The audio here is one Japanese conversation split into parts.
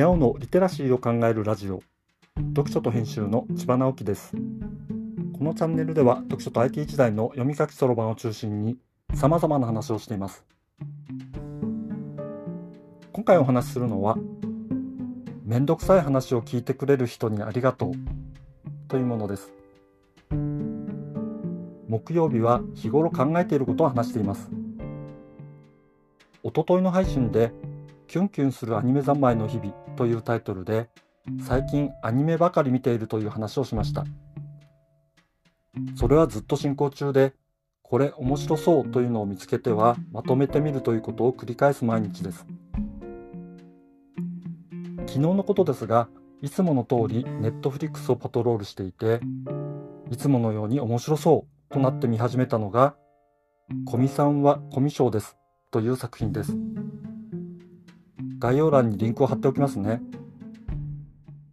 にゃおのリテラシーを考えるラジオ。読書と編集の千葉直樹です。このチャンネルでは読書と IT 時代の読み書きそろばんを中心に様々な話をしています。今回お話しするのはめんどくさい話を聞いてくれる人にありがとう。というものです。木曜日は日頃考えていることを話しています。おとといの配信でキュンキュンするアニメ三昧の日々というタイトルで最近アニメばかり見ているという話をしました。それはずっと進行中でこれ面白そうというのを見つけてはまとめてみるということを繰り返す毎日です。昨日のことですがいつもの通りネットフリックスをパトロールしていていつものように面白そうとなって見始めたのが「古見さんはコミショです」という作品です。概要欄にリンクを貼っておきますね。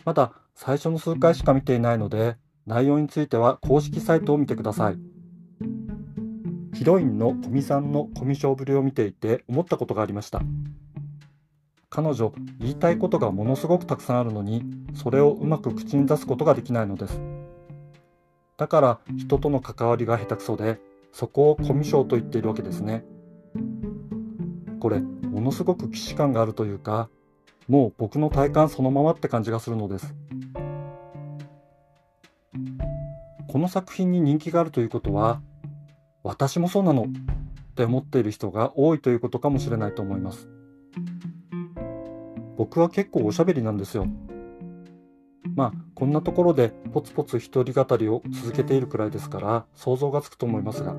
まだ最初の数回しか見ていないので内容については公式サイトを見てください。ヒロインの古見さんのコミショウぶりを見ていて思ったことがありました。彼女言いたいことがものすごくたくさんあるのにそれをうまく口に出すことができないのです。だから人との関わりが下手くそでそこをコミュ障と言っているわけですね。これものすごく既視感があるというかもう僕の体感そのままって感じがするのです。この作品に人気があるということは私もそうなのって思っている人が多いということかもしれないと思います。僕は結構おしゃべりなんですよ。まあこんなところでポツポツ一人語りを続けているくらいですから想像がつくと思いますが。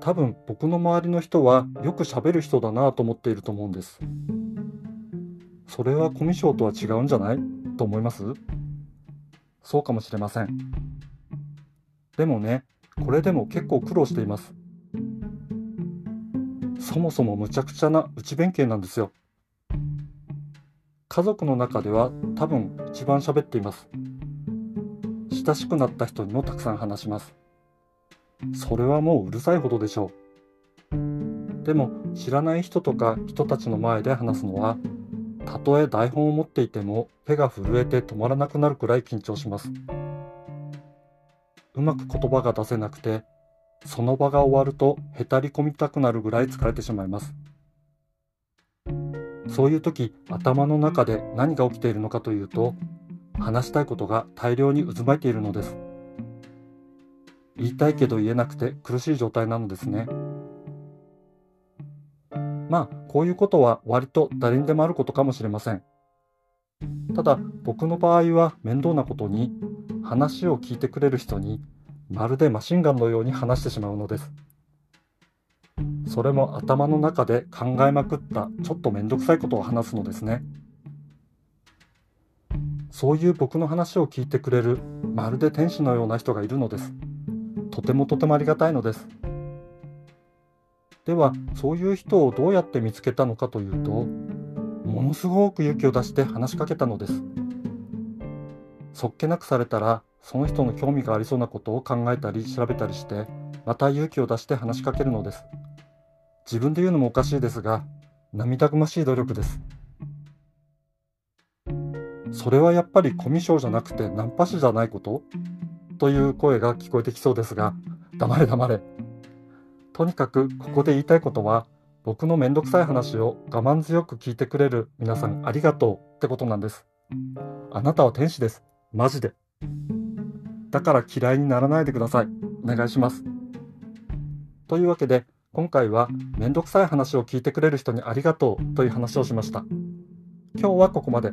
多分僕の周りの人はよく喋る人だなと思っていると思うんです。それはコミュ障とは違うんじゃないと思います？そうかもしれません。でもねこれでも結構苦労しています。そもそもむちゃくちゃな内弁慶なんですよ。家族の中では多分一番喋っています。親しくなった人にもたくさん話します。それはもううるさいほどでしょう。でも知らない人とか人たちの前で話すのはたとえ台本を持っていても手が震えて止まらなくなるくらい緊張します。うまく言葉が出せなくてその場が終わるとへたり込みたくなるぐらい疲れてしまいます。そういう時頭の中で何が起きているのかというと話したいことが大量に渦巻いているのです。言いたいけど言えなくて苦しい状態なのですね。まあこういうことは割と誰にでもあることかもしれません。ただ僕の場合は面倒なことに話を聞いてくれる人にまるでマシンガンのように話してしまうのです。それも頭の中で考えまくったちょっとめんどくさいことを話すのですね。そういう僕の話を聞いてくれるまるで天使のような人がいるのですとてもとてもありがたいのです。ではそういう人をどうやって見つけたのかというとものすごく勇気を出して話しかけたのです。そっけなくされたらその人の興味がありそうなことを考えたり調べたりしてまた勇気を出して話しかけるのです。自分で言うのもおかしいですが涙ぐましい努力です。それはやっぱりコミュ障じゃなくてナンパ師じゃないこと？という声が聞こえてきそうですが黙れ黙れとにかくここで言いたいことは僕のめんどくさい話を我慢強く聞いてくれる皆さんありがとうってことなんですあなたは天使ですマジでだから嫌いにならないでください。お願いします。というわけで、今回はめんどくさい話を聞いてくれる人にありがとうという話をしました。今日はここまで。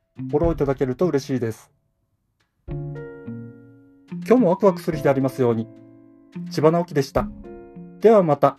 フォローいただけると嬉しいです。今日もワクワクする日でありますように。千葉直樹でした。ではまた。